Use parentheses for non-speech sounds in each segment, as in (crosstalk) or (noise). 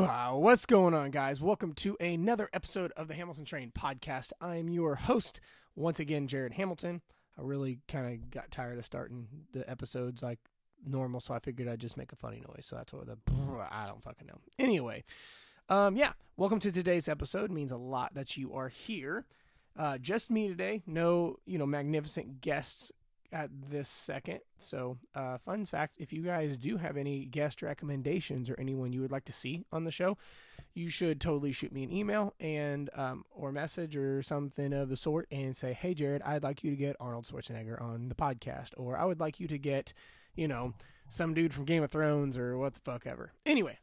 What's going on, guys? Welcome to another episode of the Hamilton Train podcast. I'm your host, once again, Jared Hamilton. I really kind of got tired of starting the episodes like normal, so I figured I'd just make a funny noise. So that's what the I don't fucking know. Anyway, um, yeah, welcome to today's episode. It means a lot that you are here. Uh, just me today. No, you know, magnificent guests at this second. So, uh, fun fact if you guys do have any guest recommendations or anyone you would like to see on the show, you should totally shoot me an email and um, or message or something of the sort and say, "Hey, Jared, I'd like you to get Arnold Schwarzenegger on the podcast," or "I would like you to get, you know, some dude from Game of Thrones or what the fuck ever." Anyway,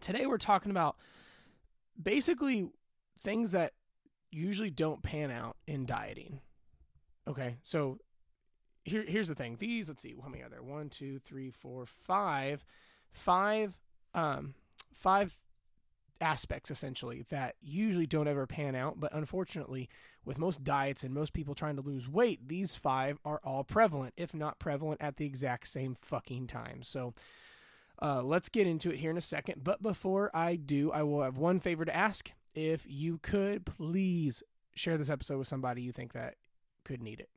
today we're talking about basically things that usually don't pan out in dieting. Okay, so here here's the thing. These, let's see, how many are there? One, two, three, four, five, five, um, five aspects essentially that usually don't ever pan out. But unfortunately, with most diets and most people trying to lose weight, these five are all prevalent, if not prevalent at the exact same fucking time. So. Uh, let's get into it here in a second. But before I do, I will have one favor to ask. If you could please share this episode with somebody you think that could need it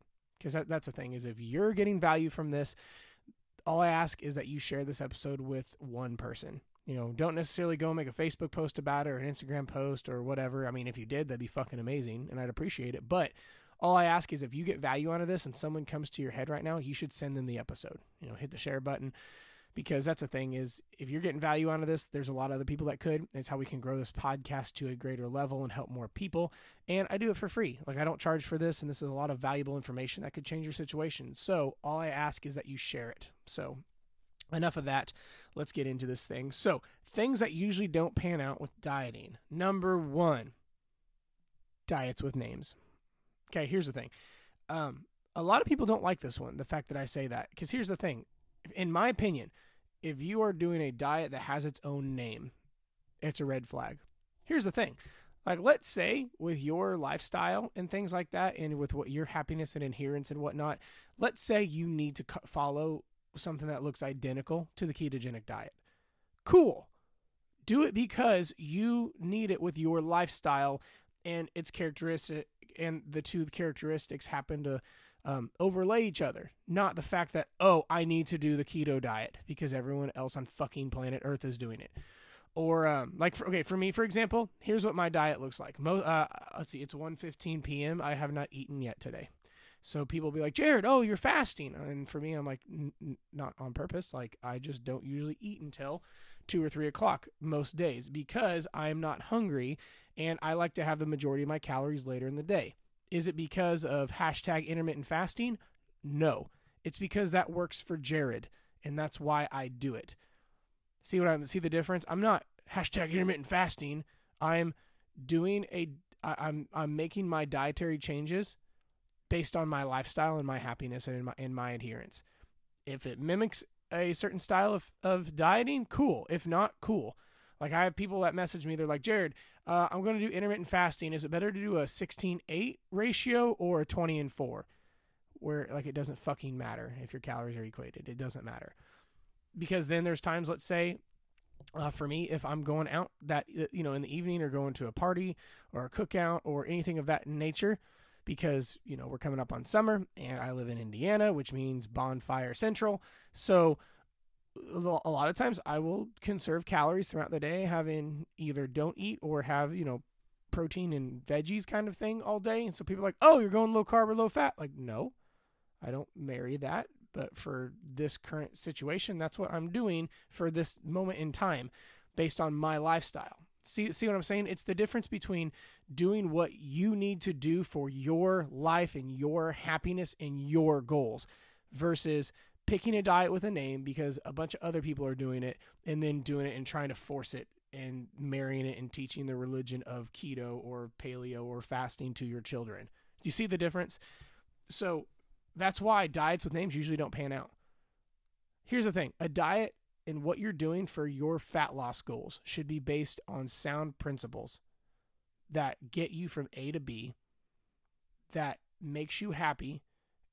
because that, that's the thing is if you're getting value from this all i ask is that you share this episode with one person. You know don't necessarily go make a facebook post about it or an instagram post or whatever. I mean if you did that'd be fucking amazing and i'd appreciate it. But all i ask is if you get value out of this and someone comes to your head right now you should send them the episode. You know hit the share button because that's the thing is if you're getting value out of this there's a lot of other people that could. It's how we can grow this podcast to a greater level and help more people. And i do it for free. Like i don't charge for this and this is a lot of valuable information that could change your situation. So all i ask is that you share it. So enough of that. Let's get into this thing. So things that usually don't pan out with dieting. Number one diets with names. Okay here's the thing. Um, a lot of people don't like this one the fact that i say that because here's the thing in my opinion, if you are doing a diet that has its own name, it's a red flag. Here's the thing. Like, let's say with your lifestyle and things like that, and with what your happiness and adherence and whatnot, let's say you need to follow something that looks identical to the ketogenic diet. Cool. Do it because you need it with your lifestyle and its characteristic, and the two characteristics happen to um, overlay each other. Not the fact that, oh, I need to do the keto diet because everyone else on fucking planet Earth is doing it. Or um, like, for, okay, for me, for example, here's what my diet looks like. Mo- uh, let's see, it's 1.15 p.m. I have not eaten yet today. So people be like, Jared, oh, you're fasting. And for me, I'm like, not on purpose. Like, I just don't usually eat until two or three o'clock most days because I'm not hungry and I like to have the majority of my calories later in the day. Is it because of hashtag intermittent fasting? No. It's because that works for Jared, and that's why I do it. See what I'm see the difference? I'm not hashtag intermittent fasting. I'm doing a I'm I'm making my dietary changes based on my lifestyle and my happiness and my in my adherence. If it mimics a certain style of, of dieting, cool. If not, cool. Like I have people that message me, they're like, Jared, uh, I'm going to do intermittent fasting. Is it better to do a 16 8 ratio or a 20 and 4? Where like it doesn't fucking matter if your calories are equated. It doesn't matter. Because then there's times, let's say, uh, for me, if I'm going out that, uh, you know, in the evening or going to a party or a cookout or anything of that nature, because, you know, we're coming up on summer and I live in Indiana, which means bonfire central. So, a lot of times I will conserve calories throughout the day, having either don't eat or have, you know, protein and veggies kind of thing all day. And so people are like, oh, you're going low carb or low fat. Like, no, I don't marry that. But for this current situation, that's what I'm doing for this moment in time based on my lifestyle. See, see what I'm saying? It's the difference between doing what you need to do for your life and your happiness and your goals versus picking a diet with a name because a bunch of other people are doing it and then doing it and trying to force it and marrying it and teaching the religion of keto or paleo or fasting to your children. Do you see the difference? So that's why diets with names usually don't pan out. Here's the thing a diet and what you're doing for your fat loss goals should be based on sound principles that get you from A to B, that makes you happy,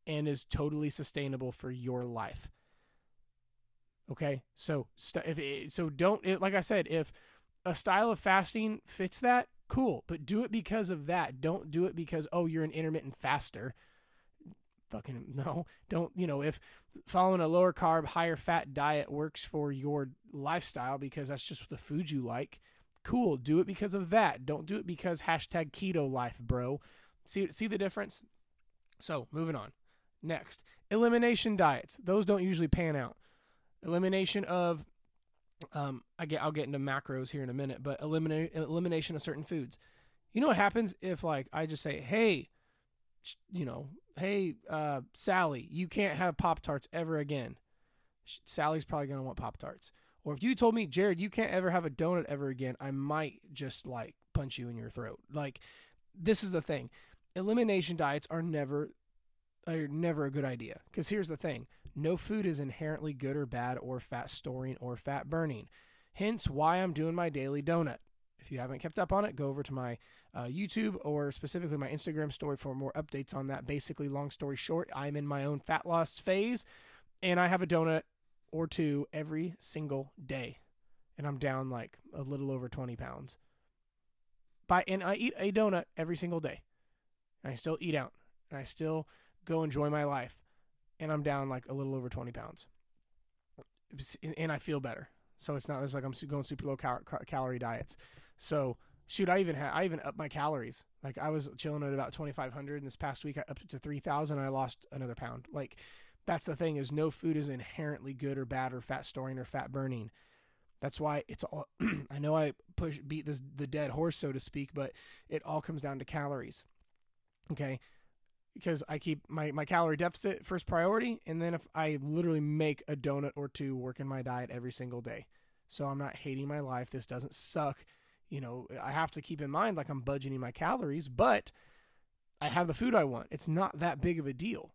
and is totally sustainable for your life. Okay, so st- if it, so don't it, like I said if a style of fasting fits that, cool. But do it because of that. Don't do it because, oh, you're an intermittent faster. Fucking (laughs) no. Don't, you know, if following a lower carb, higher fat diet works for your lifestyle because that's just the food you like, cool. Do it because of that. Don't do it because hashtag keto life, bro. See, see the difference? So, moving on. Next, elimination diets. Those don't usually pan out. Elimination of um, I get I'll get into macros here in a minute, but eliminate elimination of certain foods. You know what happens if like I just say, "Hey, you know, hey, uh, Sally, you can't have Pop Tarts ever again." Sally's probably gonna want Pop Tarts. Or if you told me, Jared, you can't ever have a donut ever again, I might just like punch you in your throat. Like, this is the thing: elimination diets are never are never a good idea. Because here's the thing no food is inherently good or bad or fat storing or fat burning. Hence why I'm doing my daily donut. If you haven't kept up on it, go over to my uh, YouTube or specifically my Instagram story for more updates on that. Basically, long story short, I'm in my own fat loss phase and I have a donut or two every single day. And I'm down like a little over 20 pounds. By, and I eat a donut every single day. I still eat out. And I still go enjoy my life. And I'm down like a little over 20 pounds. And I feel better. So it's not it's like I'm going super low cal- calorie diets. So shoot, I even had I even upped my calories. Like I was chilling at about 2,500, and this past week I upped it to 3,000. I lost another pound. Like that's the thing is no food is inherently good or bad or fat storing or fat burning. That's why it's all. (clears throat) I know I push beat this the dead horse so to speak, but it all comes down to calories. Okay, because I keep my, my calorie deficit first priority, and then if I literally make a donut or two work in my diet every single day. So I'm not hating my life. This doesn't suck. You know, I have to keep in mind like I'm budgeting my calories, but I have the food I want. It's not that big of a deal.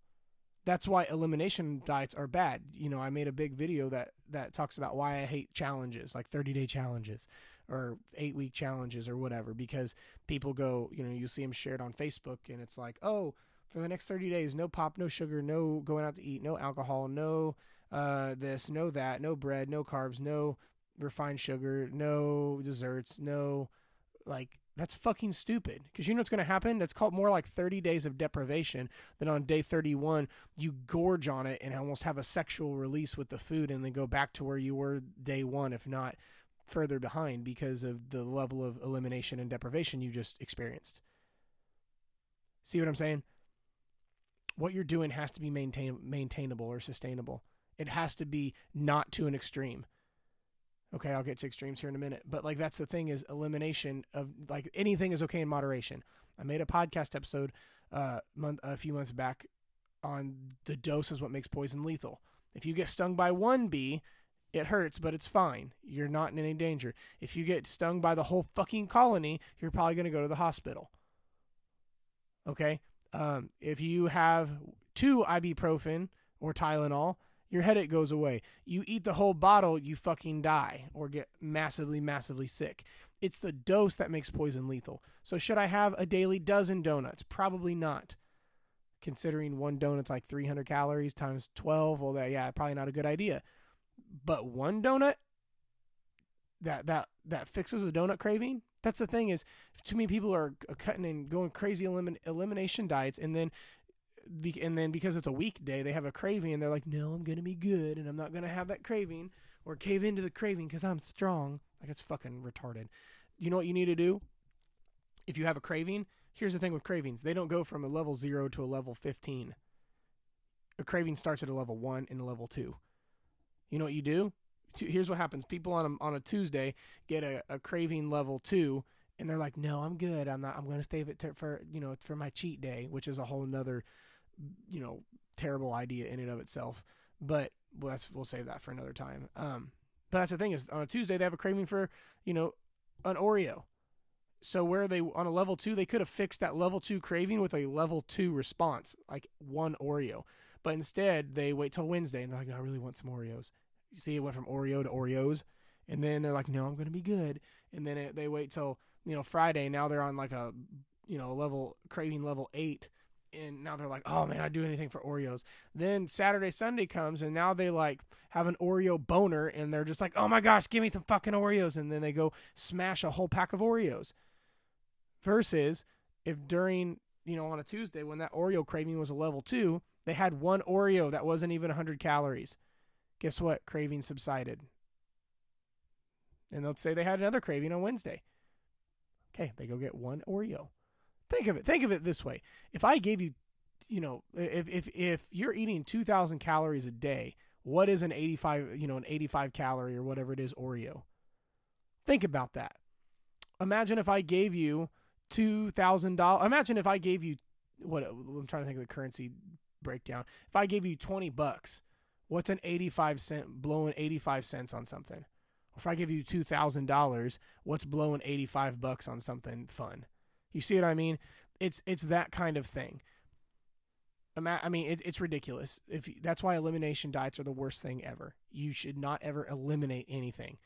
That's why elimination diets are bad. You know, I made a big video that that talks about why I hate challenges, like 30-day challenges or 8-week challenges or whatever because people go, you know, you see them shared on Facebook and it's like, "Oh, for the next 30 days no pop no sugar no going out to eat no alcohol no uh, this no that no bread no carbs no refined sugar no desserts no like that's fucking stupid. Because you know what's going to happen? That's called more like 30 days of deprivation than on day 31 you gorge on it and almost have a sexual release with the food and then go back to where you were day one if not further behind because of the level of elimination and deprivation you just experienced. See what i'm saying what you're doing has to be maintain maintainable or sustainable. It has to be not to an extreme. Okay, I'll get to extremes here in a minute, but like that's the thing is elimination of like anything is okay in moderation. I made a podcast episode uh month a few months back on the dose is what makes poison lethal. If you get stung by one bee, it hurts, but it's fine. You're not in any danger. If you get stung by the whole fucking colony, you're probably going to go to the hospital. Okay? Um, if you have two ibuprofen or Tylenol, your headache goes away. You eat the whole bottle, you fucking die or get massively, massively sick. It's the dose that makes poison lethal. So, should I have a daily dozen donuts? Probably not. Considering one donut's like 300 calories times 12, well, that, yeah, probably not a good idea. But one donut that that that fixes a donut craving, that's the thing is too many people are uh, cutting and going crazy elimin- elimination diets and then and then because it's a weekday they have a craving and they're like no i'm gonna be good and i'm not gonna have that craving or cave into the craving because i'm strong. Like it's fucking retarded. You know what you need to do? If you have a craving here's the thing with cravings. They don't go from a level 0 to a level 15 a craving starts at a level 1 and a level 2 you know what you do here's what happens. People on a, on a tuesday get a, a craving level 2 and they're like no i'm good. I'm not i'm going to save it for you know for my cheat day which is a whole nother you know terrible idea in and of itself. But well, that's we'll save that for another time. Um but that's the thing is on a tuesday they have a craving for you know an oreo. So where they on a level two they could have fixed that level two craving with a level two response like one oreo. But instead they wait till wednesday and they're like no, i really want some oreos you see, it went from Oreo to Oreos, and then they're like, "No, I'm going to be good." And then it, they wait till you know Friday. Now they're on like a you know level craving level eight, and now they're like, oh man, I'd do anything for Oreos. Then Saturday, Sunday comes, and now they like have an Oreo boner, and they're just like, oh my gosh, give me some fucking Oreos, and then they go smash a whole pack of Oreos. Versus if during you know on a Tuesday when that Oreo craving was a level two, they had one Oreo that wasn't even 100 calories. Guess what? Craving subsided. And let's say they had another craving on Wednesday. Okay, they go get one Oreo. Think of it. Think of it this way. If I gave you, you know, if if if you're eating 2000 calories a day, what is an 85, you know, an 85 calorie or whatever it is Oreo? Think about that. Imagine if I gave you $2,000. Imagine if I gave you what I'm trying to think of the currency breakdown. If I gave you 20 bucks, what's an 85 cent blowing 85 cents on something? If I give you $2,000, what's blowing 85 bucks on something fun? You see what I mean? It's it's that kind of thing. I mean, it, it's ridiculous. If that's why elimination diets are the worst thing ever. You should not ever eliminate anything.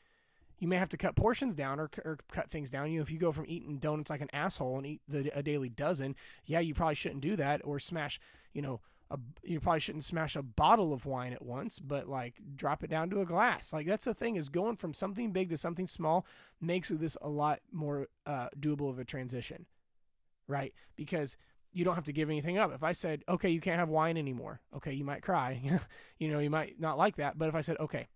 You may have to cut portions down or, or cut things down. You know, if you go from eating donuts like an asshole and eat the, a daily dozen, yeah, you probably shouldn't do that. Or smash, you know, a, you probably shouldn't smash a bottle of wine at once, but like drop it down to a glass. Like that's the thing is going from something big to something small makes this a lot more uh, doable of a transition right? Because you don't have to give anything up. If I said, okay, you can't have wine anymore, okay, you might cry. (laughs) you know, you might not like that. But if I said, okay,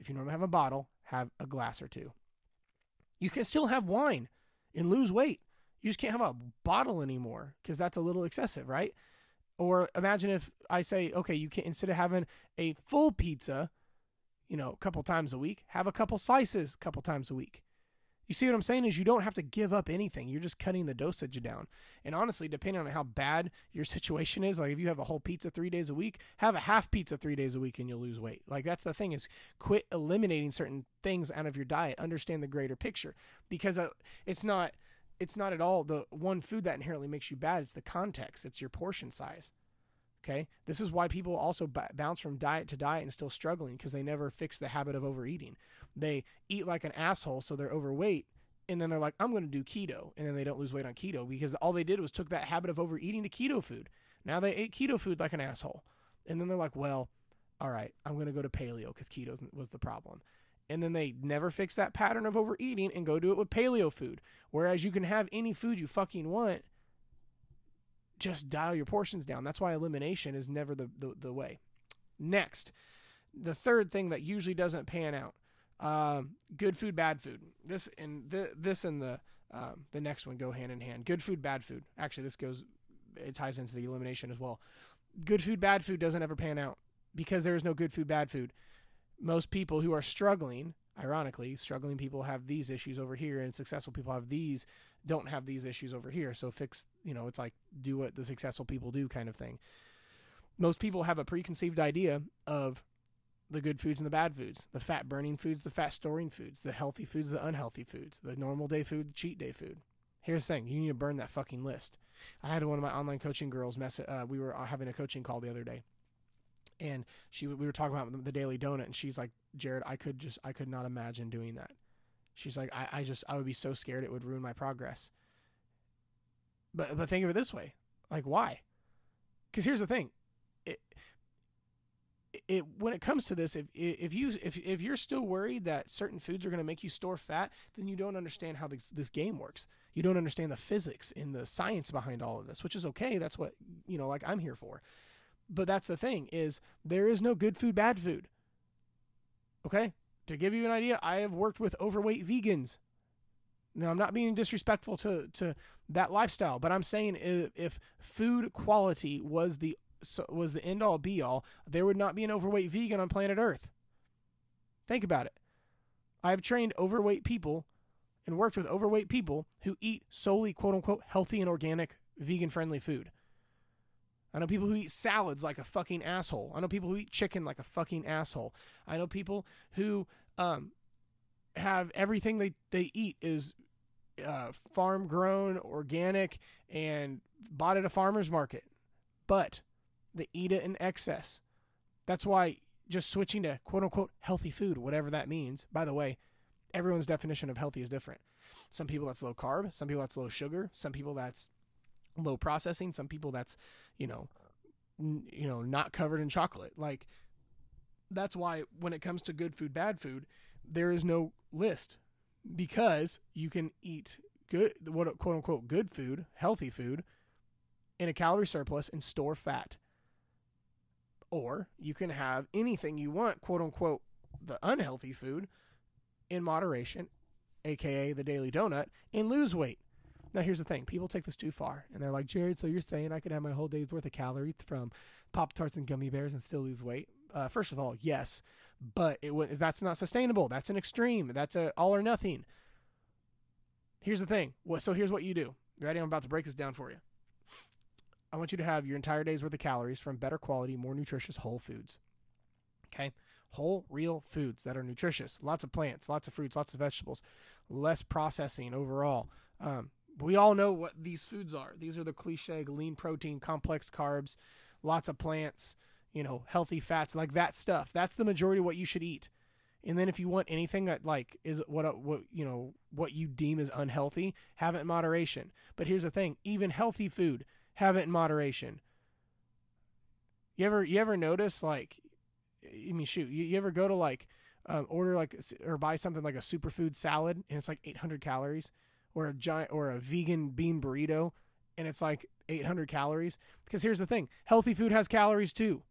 if you normally have a bottle, have a glass or two. You can still have wine and lose weight. You just can't have a bottle anymore because that's a little excessive, right? Or imagine if I say, okay, you can instead of having a full pizza, you know, a couple times a week, have a couple slices a couple times a week. You see what I'm saying? Is you don't have to give up anything. You're just cutting the dosage down. And honestly, depending on how bad your (laughs) situation is, like if you have a whole pizza three days a week, have a half pizza three days a week and you'll lose weight. Like that's the thing is quit eliminating certain things out of your diet. Understand the greater picture because uh, it's not it's not at all the one food that inherently makes you bad. It's the context. It's your portion size. Okay. This is why people also b- bounce from diet to diet and still struggling because they never fix the habit of overeating. They eat like an asshole, so they're overweight. And then they're like, I'm going to do keto. And then they don't lose weight on keto because all they did was took that habit of overeating to keto food. Now they ate keto food like an asshole. And then they're like, well, all right, I'm going to go to paleo because keto was the problem. And then they never fix that pattern of overeating and go do it with paleo food. Whereas you can have any food you fucking want just dial your portions down. That's why elimination is never the, the, the way. Next, the third thing that usually doesn't pan out um, good food, bad food. This and the, this and the um, the next one go hand in hand. Good food, bad food. Actually, this goes it ties into the elimination as well. Good food, bad food doesn't ever pan out because there is no good food, bad food. Most people who are struggling, ironically, struggling people have these issues over here, and successful people have these don't have these issues over here. So fix, you know, it's like do what the successful people do kind of thing. Most people have a preconceived idea of the good foods and the bad foods, the fat burning foods, the fat storing foods, the healthy foods, the unhealthy foods, the normal day food, the cheat day food. Here's the thing: you need to burn that fucking list. I had one of my online coaching girls mess. Uh, we were having a coaching call the other day, and she we were talking about the daily donut, and she's like, "Jared, I could just I could not imagine doing that." She's like, I, I just I would be so scared it would ruin my progress. But but think of it this way, like why? Because here's the thing, it, it when it comes to this, if if you if if you're still worried that certain foods are going to make you store fat, then you don't understand how this this game works. You don't understand the physics and the science behind all of this, which is okay. That's what you know, like I'm here for. But that's the thing is there is no good food, bad food. Okay, to give you an idea, I have worked with overweight vegans. Now, I'm not being disrespectful to, to that lifestyle, but I'm saying if, if food quality was the was the end all be all, there would not be an overweight vegan on planet Earth. Think about it. I've trained overweight people and worked with overweight people who eat solely quote unquote healthy and organic vegan friendly food. I know people who eat salads like a fucking asshole. I know people who eat chicken like a fucking asshole. I know people who um, have everything they, they eat is uh, farm grown, organic, and bought at a farmer's market. But they eat it in excess. That's why just switching to quote unquote healthy food, whatever that means, by the way, everyone's definition of healthy is different. Some people that's low carb, some people that's low sugar, some people that's low processing. Some people that's, you know, n- you know, not covered in chocolate. Like that's why when it comes to good food, bad food, there is no list because you can eat good, what quote unquote good food, healthy food, in a calorie surplus and store fat. Or you can have anything you want, quote unquote, the unhealthy food in moderation, aka the daily donut, and lose weight. Now, here's the thing people take this too far, and they're like, Jared, so you're saying I could have my whole day's worth of calories from Pop Tarts and gummy bears and still lose weight? Uh, first of all, yes, but it was, that's not sustainable. That's an extreme. That's a all or nothing. Here's the thing. So here's what you do. Ready? I'm about to break this down for you. I want you to have your entire day's worth of calories from better quality, more nutritious whole foods. Okay? Whole, real foods that are nutritious. Lots of plants, lots of fruits, lots of vegetables, less processing overall. Um, we all know what these foods are. These are the cliche lean protein, complex carbs, lots of plants, you know, healthy fats, like that stuff. That's the majority of what you should eat. And then if you want anything that like is what what you know what you deem as unhealthy, have it in moderation. But here's the thing: even healthy food, have it in moderation. You ever you ever notice like, I mean, shoot, you, you ever go to like um, order like or buy something like a superfood salad and it's like 800 calories, or a giant or a vegan bean burrito and it's like 800 calories? Because here's the thing: healthy food has calories too.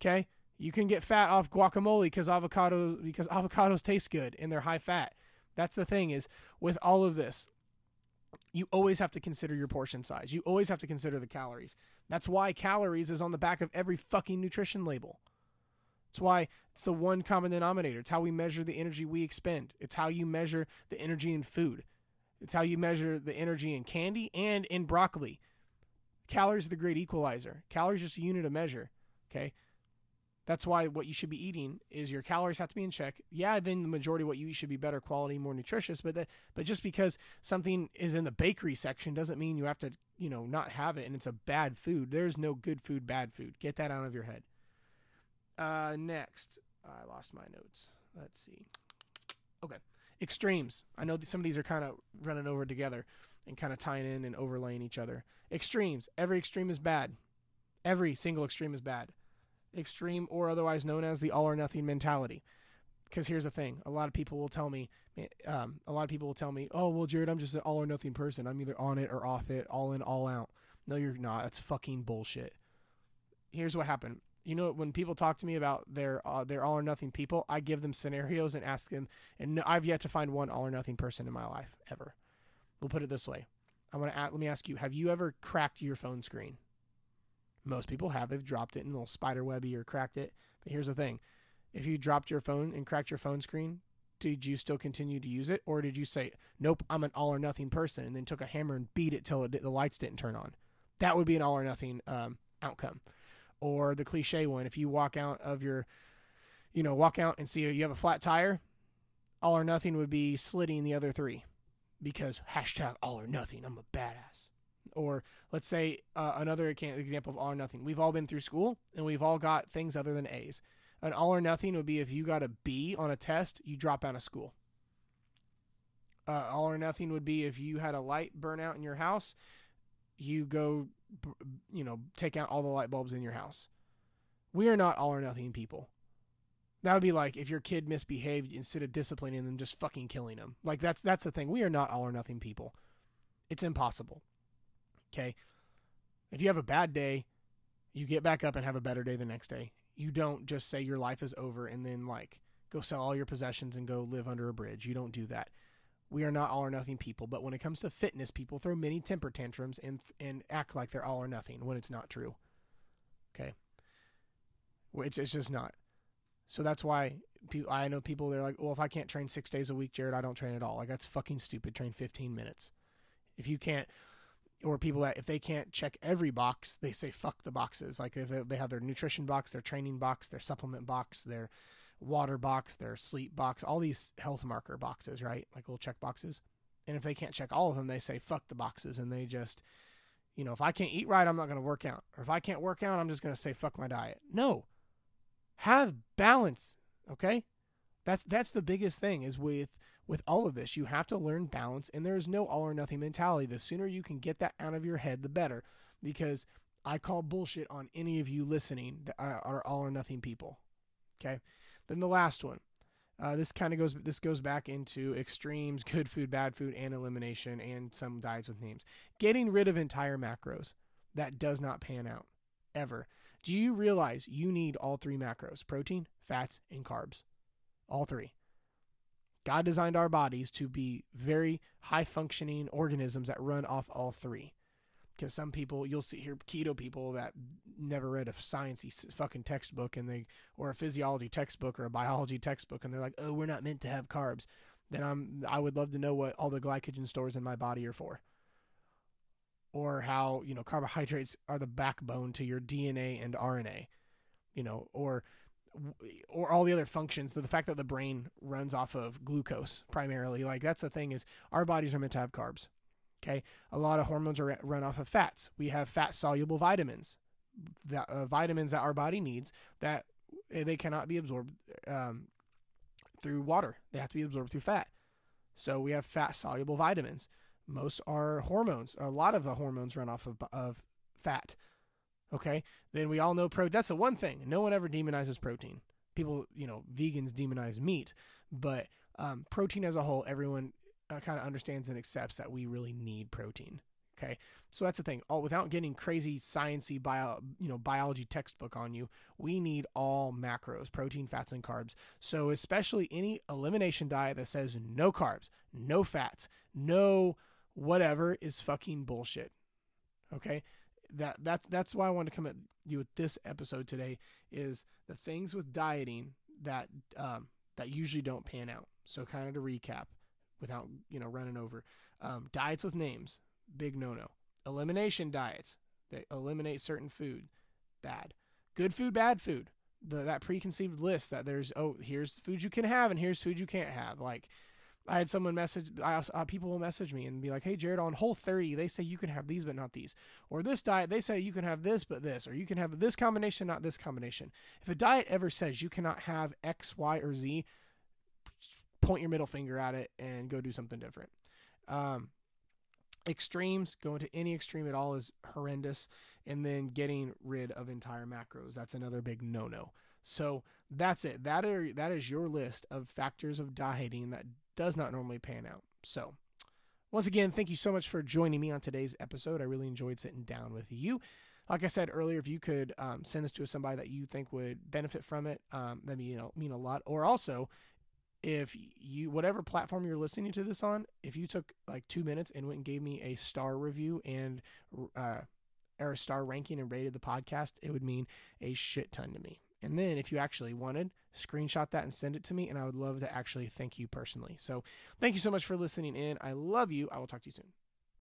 Okay, you can get fat off guacamole because avocado because (laughs) avocados taste good and they're high fat. That's the thing is with all of this, you always have to consider your portion size. You always have to consider the calories. That's why calories is on the back of every fucking nutrition label. It's why it's the one common denominator. It's how we measure the energy we expend. It's how you measure the energy in food. It's how you measure the energy in candy and in broccoli. Calories are the great equalizer. Calories just a unit of measure. Okay. That's why what you should be eating is your calories have to be in check. Yeah, then the majority of what you eat should be better quality, more nutritious. But that, but just because something is in the bakery section doesn't mean you have to you know not have it and it's a bad food. There's no good food, bad food. Get that out of your head. Uh, next, I lost my notes. Let's see. Okay, extremes. I know some of these are kind of running over together and kind of tying in and overlaying each other. Extremes. Every extreme is bad. Every single extreme is bad extreme or otherwise known as the all or nothing mentality. Because here's the thing: a lot of people will tell me, um, a lot of people will tell me, "Oh, well, Jared, I'm just an all or nothing person. I'm either on it or off it, all in, all out." No, you're not. That's fucking bullshit. Here's what happened. You know, when people talk to me about their uh, their all or nothing people, I give them scenarios and ask them. And I've yet to find one all or nothing person in my life ever. We'll put it this way: I want to let me ask you: Have you ever cracked your phone screen? Most people have. They've dropped it in a little spider webby or cracked it. But here's the thing if you dropped your phone and cracked your phone screen, did you still continue to use it? Or did you say, nope, I'm an all or nothing person, and then took a hammer and beat it till it, the lights didn't turn on? That would be an all or nothing um, outcome. Or the cliche one, if you walk out of your, you know, walk out and see you have a flat tire, all or nothing would be slitting the other three because hashtag all or nothing. I'm a badass. Or let's say uh, another example of all or nothing. We've all been through school and we've all got things other than A's. An all or nothing would be if you got a B on a test, you drop out of school. Uh, all or nothing would be if you had a light burn out in your house, you go, you know, take out all the light bulbs in your house. We are not all or nothing people. That would be like if your kid misbehaved instead of disciplining them, just fucking killing them. Like that's that's the thing. We are not all or nothing people. It's impossible. Okay. If you have a bad day, you get back up and have a better day the next day. You don't just say your life is over and then like go sell all your possessions and go live under a bridge. You don't do that. We are not all or nothing people, but when it comes to fitness, people throw many temper tantrums and and act like they're all or nothing when it's not true. Okay. It's it's just not. So that's why people, I know people they're like, well, if I can't train six days a week, Jared, I don't train at all. Like that's fucking stupid. Train 15 minutes. If you can't, or people that if they can't check every box, they say fuck the boxes. Like if they have their nutrition box, their training box, their supplement box, their water box, their sleep box, all these health marker boxes, right? Like little check boxes. And if they can't check all of them, they say fuck the boxes and they just you know, if I can't eat right, I'm not going to work out. Or if I can't work out, I'm just going to say fuck my diet. No. Have balance, okay? That's that's the biggest thing is with with all of this, you have to learn balance, and there is no all or nothing mentality. The sooner you can get that out of your head, the better. Because I call bullshit on any of you listening that are all or nothing people. Okay. Then the last one. Uh, this kind of goes. This goes back into extremes: good food, bad food, and elimination, and some diets with names. Getting rid of entire macros that does not pan out ever. Do you realize you need all three macros: protein, fats, and carbs? All three. God designed our bodies to be very high functioning organisms that run off all three. Because some people, you'll see here keto people that never read a sciencey fucking textbook and they, or a physiology textbook or a biology textbook, and they're like, oh, we're not meant to have carbs. Then I'm, I would love to know what all the glycogen stores in my body are for. Or how, you know, carbohydrates are the backbone to your DNA and RNA, you know, or or all the other functions the, fact that the brain runs off of glucose primarily like that's the thing is our bodies are meant to have carbs okay a lot of hormones are run off of fats we have fat soluble vitamins that uh, vitamins that our body needs that eh, they cannot be absorbed um, through water they have to be absorbed through fat so we have fat soluble vitamins most are hormones a lot of the hormones run off of, of fat Okay. Then we all know pro. That's the one thing. No one ever demonizes protein. People, you know, vegans demonize meat, but um, protein as a whole, everyone uh, kind of understands and accepts that we really need protein. Okay. So that's the thing. All without getting crazy sciency bio, you know, biology textbook on you, we need all macros, protein, fats, and carbs. So especially any elimination diet that says no carbs, no fats, no whatever is fucking bullshit. Okay that that that's why I wanted to come at you with this episode today is the things with dieting that um, that usually don't pan out. So kind of to recap, without you know running over, um, diets with names, big no no. Elimination diets that eliminate certain food, bad. Good food, bad food. The, that preconceived list that there's oh here's food you can have and here's food you can't have like I had someone message, I, uh, people will message me and be like, "Hey, Jared, on Whole 30, they say you can have these but not these, or this diet they say you can have this but this, or you can have this combination not this combination." If a diet ever says you cannot have X, Y, or Z, point your middle finger at it and go do something different. Um, extremes, going to any extreme at all is horrendous, and then getting rid of entire macros that's another big no-no. So that's it. That are that is your list of factors of dieting that does not normally pan out. So, once again, thank you so much for joining me on today's episode. I really enjoyed sitting down with you. Like I said earlier, if you could um, send this to somebody that you think would benefit from it, um, that would mean you know mean a lot. Or also, if you whatever platform you're listening to this on, if you took like two minutes and went and gave me a star review and uh, or a star ranking and rated the podcast, it would mean a shit ton to me. And then if you actually wanted, screenshot that and send it to me. And I would love to actually thank you personally. So thank you so much for listening in. I love you. I will talk to you soon.